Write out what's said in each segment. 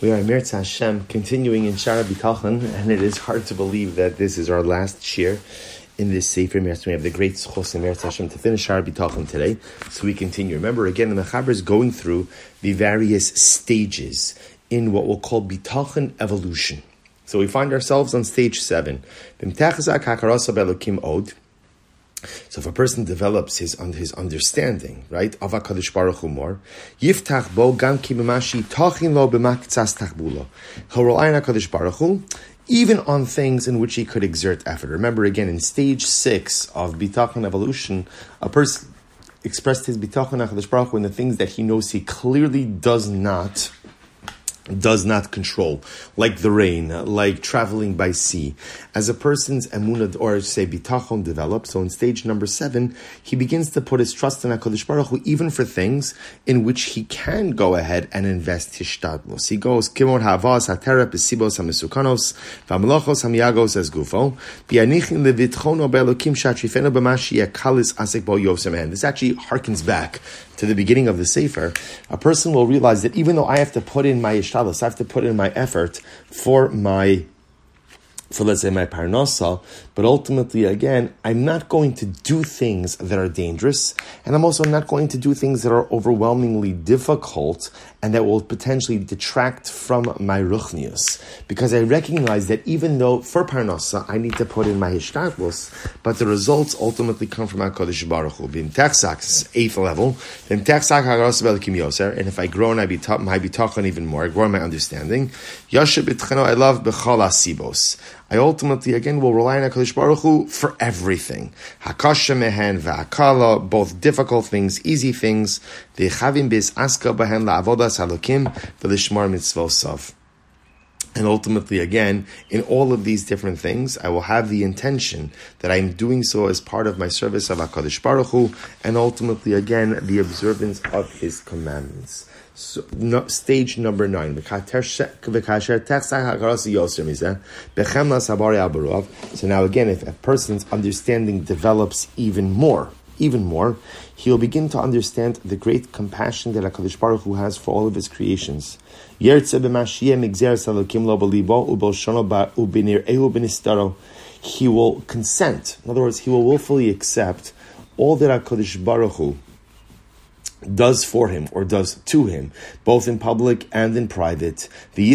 We are Mirz Hashem, continuing in Shaar Habitachon, and it is hard to believe that this is our last shir in this Sefer Mirz. We have the great Schos and Mirz Hashem to finish Shaar Habitachon today, so we continue. Remember, again, the Mechaber is going through the various stages in what we'll call B'tachon evolution. So we find ourselves on stage seven. So if a person develops his his understanding, right, of Baruch more, yiftach bo gam ki b'mashi lo tachbulo. He'll rely on Baruch Hu, even on things in which he could exert effort. Remember again, in stage six of bitachon evolution, a person expressed his bitachon Hakadosh Baruch Hu in the things that he knows he clearly does not does not control, like the rain, like traveling by sea. As a person's emunah or say bitachon develops, so in stage number seven, he begins to put his trust in Hakadosh Baruch Hu, even for things in which he can go ahead and invest his shtadlos. He goes kimor havas hatera besibos hamisukanos v'amlochos hamiagos as gufo bi'anichin levitchono be'elokim shatrifeno b'mashi akalis asik bo yosem. This actually harkens back to the beginning of the Sefer, a person will realize that even though I have to put in my hishtadlus, I have to put in my effort for my for let's say my parnasa, but ultimately, again, I'm not going to do things that are dangerous, and I'm also not going to do things that are overwhelmingly difficult and that will potentially detract from my ruchnius. Because I recognize that even though for parnasa I need to put in my hishtadlus, but the results ultimately come from HaKadosh Baruch Hu. Bim techsak, eighth level, techsak yoser, and if I grow and I be my even more, I grow in my understanding, yashib I love b'chol asibos. I ultimately again will rely on HaKadosh Baruch Hu for everything. Hakasha mehen v'akala, both difficult things, easy things. The V'chavim bis aska behen la'avodas halokim v'lishmar mitzvosav. And ultimately, again, in all of these different things, I will have the intention that I'm doing so as part of my service of HaKadosh Baruch Hu, and ultimately, again, the observance of His commandments. So, no, stage number nine. So now again, if a person's understanding develops even more, even more, he'll begin to understand the great compassion that HaKadosh Baruch Hu has for all of his creations. He will consent. In other words, he will willfully accept all that HaKadosh Baruch Hu does for him or does to him, both in public and in private. So in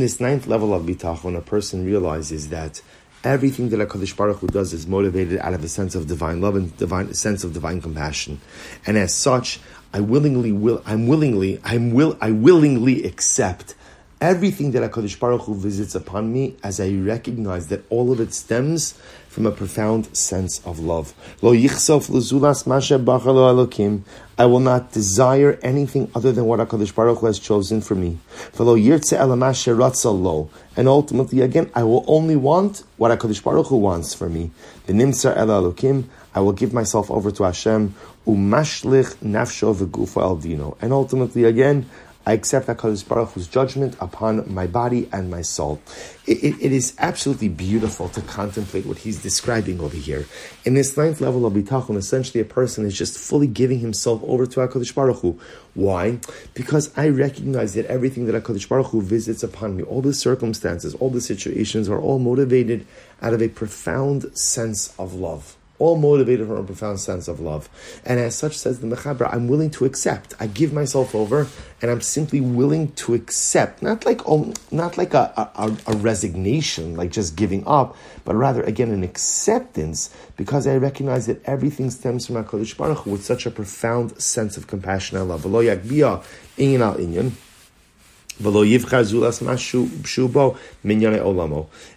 this ninth level of bitachon, a person realizes that everything that Hakadosh Baruch Hu does is motivated out of a sense of divine love and divine sense of divine compassion, and as such, I willingly will. I'm willingly. I'm will. I willingly accept everything that HaKadosh Baruch Hu visits upon me as I recognize that all of it stems from a profound sense of love. Lo yichsof luzulas masha alokim. I will not desire anything other than what HaKadosh Baruch Hu has chosen for me. V'lo yirtze elamasha lo. And ultimately, again, I will only want what HaKadosh Baruch Hu wants for me. V'nimtzar el alokim. I will give myself over to Hashem. Umashlich nafsho v'gufa al dino. And ultimately, again, I accept HaKadosh Baruch Hu's judgment upon my body and my soul. It, it, it is absolutely beautiful to contemplate what he's describing over here. In this ninth level of bitachon, essentially a person is just fully giving himself over to HaKadosh Baruch Hu. Why? Because I recognize that everything that HaKadosh Baruch Hu visits upon me, all the circumstances, all the situations are all motivated out of a profound sense of love all motivated from a profound sense of love. And as such, says the Mechaber, I'm willing to accept. I give myself over, and I'm simply willing to accept, not like oh, not like a, a, a resignation, like just giving up, but rather again an acceptance, because I recognize that everything stems from Hakadosh Baruch Hu with such a profound sense of compassion and love.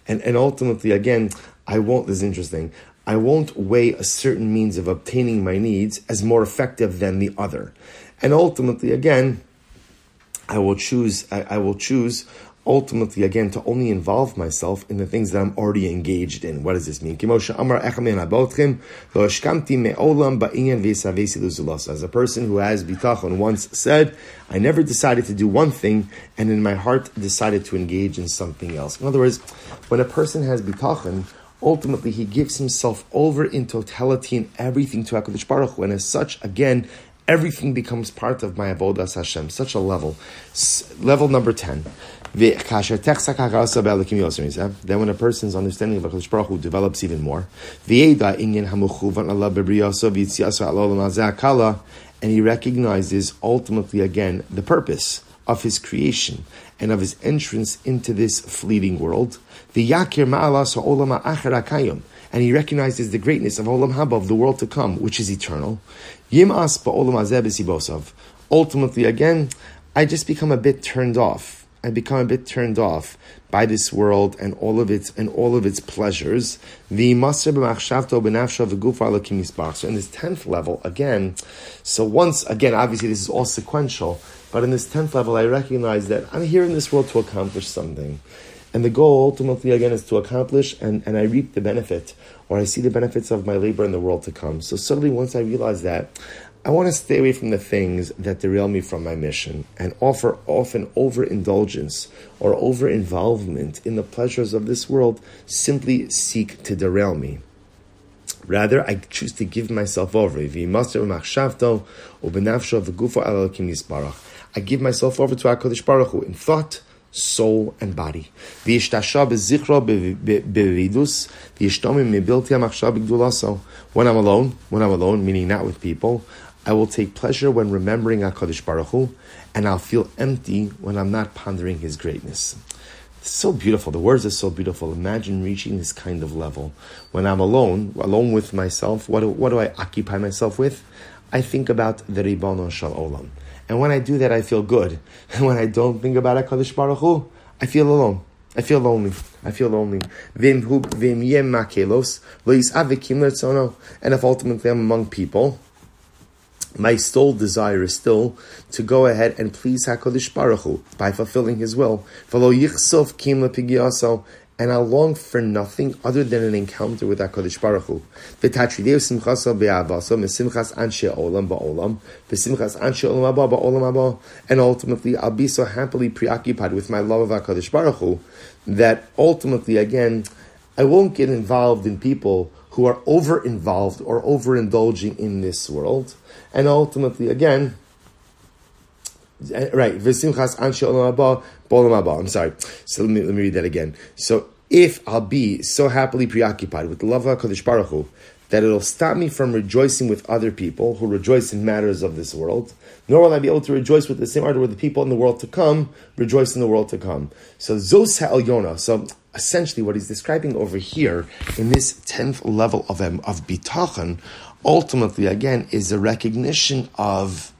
And, and ultimately, again, I won't, this is interesting. I won't weigh a certain means of obtaining my needs as more effective than the other. And ultimately, again, I will choose, I, I will choose ultimately again to only involve myself in the things that I'm already engaged in. What does this mean? As a person who has bitachon once said, I never decided to do one thing and in my heart decided to engage in something else. In other words, when a person has bitachon, ultimately he gives himself over in totality and everything to HaKadosh Baruch Hu. And as such, again, Everything becomes part of my avodas Hashem. Such a level. S- level number ten. Then when a person's understanding of HaKadosh Baruch Hu develops even more, and he recognizes ultimately again the purpose of his creation and of his entrance into this fleeting world. The Yakir Ma'alas Olam Achar and he recognizes the greatness of Olam Haba, of the world to come, which is eternal. Yim as ba ulmazebisibosov. Ultimately, again, I just become a bit turned off I become a bit turned off by this world and all of its and all of its pleasures. The So in this tenth level, again, so once again, obviously this is all sequential, but in this tenth level, I recognize that I'm here in this world to accomplish something. And the goal ultimately again is to accomplish and, and I reap the benefit or I see the benefits of my labor in the world to come. So suddenly once I realize that, I want to stay away from the things that derail me from my mission and offer often overindulgence or over involvement in the pleasures of this world simply seek to derail me. Rather, I choose to give myself over. I give myself over to HaKadosh Baruch Hu in thought, soul, and body. When I'm alone, when I'm alone, meaning not with people, I will take pleasure when remembering HaKadosh Baruch Hu, and I'll feel empty when I'm not pondering His greatness. So beautiful. The words are so beautiful. Imagine reaching this kind of level. When I'm alone, alone with myself, what do, what do I occupy myself with? I think about the Ribono Shel Olam. And when I do that, I feel good. And when I don't think about HaKadosh Baruch Hu, I feel alone. I feel lonely. I feel lonely. And if ultimately I'm among people, my sole desire is still to go ahead and please Hakadosh Baruch Hu by fulfilling His will. And I long for nothing other than an encounter with Hakadosh Baruch Hu. And ultimately, I'll be so happily preoccupied with my love of Hakadosh Baruch Hu that ultimately, again, I won't get involved in people who are over involved or overindulging in this world. And ultimately, again, eh, right. I'm sorry. So let me, let me read that again. So if I'll be so happily preoccupied with the love of HaKadosh Baruch Hu, that it'll stop me from rejoicing with other people who rejoice in matters of this world, nor will I be able to rejoice with the same ardor with the people in the world to come, rejoice in the world to come. So Zos Ha'el So essentially what he's describing over here in this 10th level of, of bitachon, ultimately, again, is a recognition of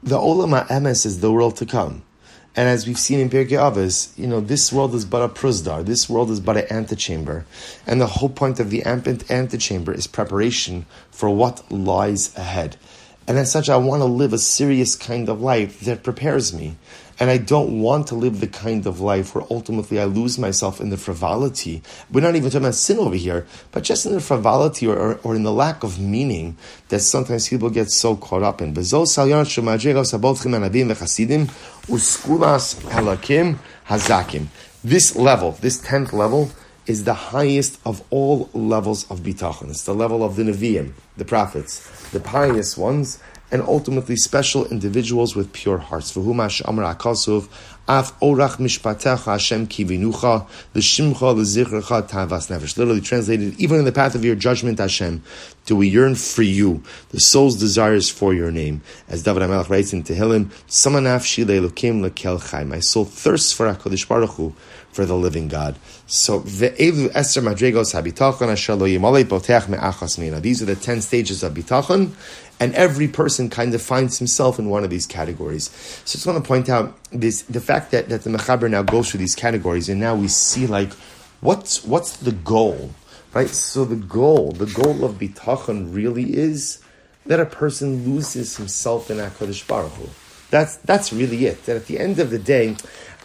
the olam emes is the world to come. And as we've seen in Pirkei Avos, you know, this world is but a prozdor. This world is but an antechamber. And the whole point of the antechamber is preparation for what lies ahead. And as such, I want to live a serious kind of life that prepares me. And I don't want to live the kind of life where ultimately I lose myself in the frivolity. We're not even talking about sin over here, but just in the frivolity or, or, or in the lack of meaning that sometimes people get so caught up in. This level, this tenth level, is the highest of all levels of bitachon. It's the level of the Nevi'im, the prophets, the pious ones, and ultimately special individuals with pure hearts. For V'humash amar akasuv, af orach mishpatecha Hashem kivinucha, l'shimcha l'zichrecha tavas nefesh. Literally translated, even in the path of your judgment, Hashem, do we yearn for you? The soul's desires for your name. As David HaMelech writes in Tehillim, Samanaf shile lukim lekel chai. My soul thirsts for HaKadosh Baruch Hu, for the living God. So ve'elu eser madregos habitachon asher lo yimalei potech me'achas mina. These are the ten stages of bitachon, and every person kind of finds himself in one of these categories. So I just want to point out this the fact that, that the Mechaber now goes through these categories, and now we see like what's what's the goal, right? So the goal, the goal of bitachon really is that a person loses himself in Hakadosh Baruch Hu. That's that's really it. That at the end of the day,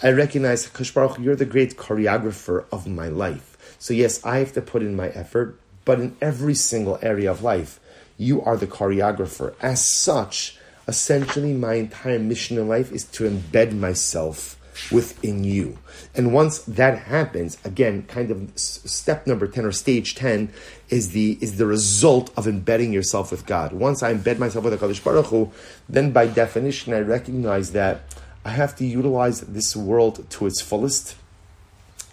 I recognize Hakadosh Baruch Hu, you're the great choreographer of my life. So yes, I have to put in my effort, but in every single area of life you are the choreographer. As such, essentially, my entire mission in life is to embed myself within you. And once that happens, again, kind of step number 10 or stage 10 is the is the result of embedding yourself with God. Once I embed myself with the HaKadosh Baruch Hu, then by definition I recognize that I have to utilize this world to its fullest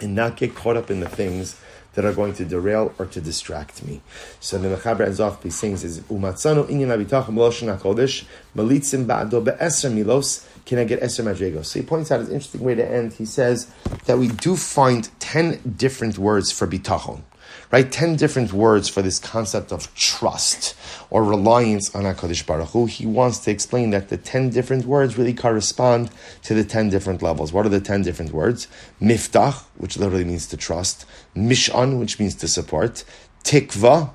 and not get caught up in the things that are going to derail or to distract me. So the Mechaber ends off by saying, says, Umatzanu inyan abitachim loshon HaKodesh, malitzim ba'ado be'eser milos, can I get Eser Madrigos? So he points out an interesting way to end. He says that we do find 10 different words for bitachon right? Ten different words for this concept of trust or reliance on HaKadosh Baruch Hu. He wants to explain that the ten different words really correspond to the ten different levels. What are the ten different words? Miftach, which literally means to trust. Mishan, which means to support. Tikva,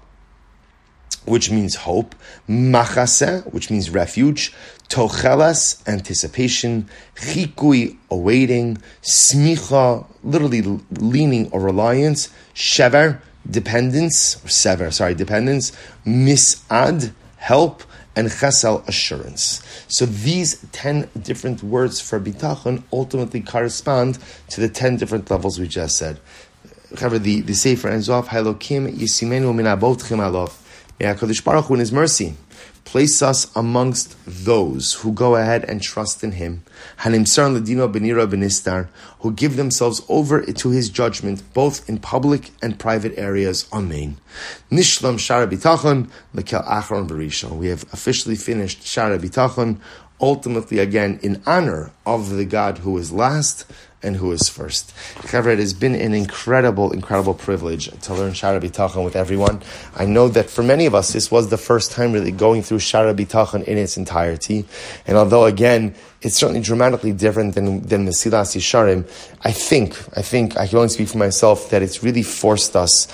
which means hope, machase, which means refuge, tochelas, anticipation, chikui, awaiting, smicha, literally leaning or reliance, shever, dependence, or sever, sorry, dependence, misad, help, and chesel, assurance. So these 10 different words for bitachon ultimately correspond to the 10 different levels we just said. However, the, the Sefer ends off, Halokim yisimenu min abotchim alof. May HaKadosh Baruch Hu in His mercy place us amongst those who go ahead and trust in Him, who give themselves over to His judgment, both in public and private areas. Amen. Nishlam. We have officially finished Shaar Habitachon, ultimately again in honor of the God who is last and who is first. However, it has been an incredible, incredible privilege to learn Shaar Habitachon with everyone. I know that for many of us, this was the first time really going through Shaar Habitachon in its entirety. And although, again, it's certainly dramatically different than, than Mesilas Yesharim, I think, I think, I can only speak for myself, that it's really forced us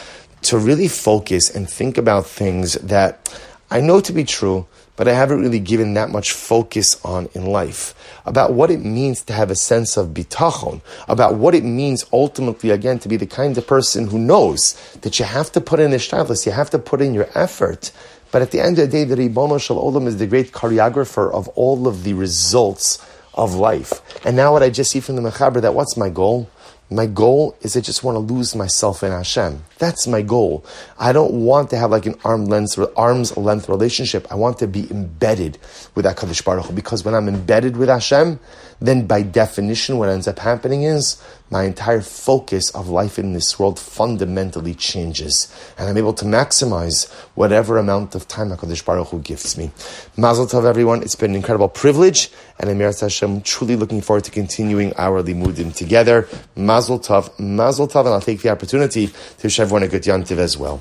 to really focus and think about things that I know to be true, but I haven't really given that much focus on in life. About what it means to have a sense of bitachon, about what it means ultimately, again, to be the kind of person who knows that you have to put in a shtavlis, you have to put in your effort. But at the end of the day, the Ribono Shel Olam is the great choreographer of all of the results of life. And now what I just see from the Mechaber, that what's my goal? My goal is I just want to lose myself in Hashem. That's my goal. I don't want to have like an arm length, arm's length relationship. I want to be embedded with HaKadosh Baruch Hu because when I'm embedded with Hashem, then by definition what ends up happening is my entire focus of life in this world fundamentally changes. And I'm able to maximize whatever amount of time HaKadosh Baruch Hu gives me. Mazel tov, everyone. It's been an incredible privilege. And I'm Hashem, truly looking forward to continuing our limudim together. Mazel tov, mazel tov. And I'll take the opportunity to wish everyone a good yantiv as well.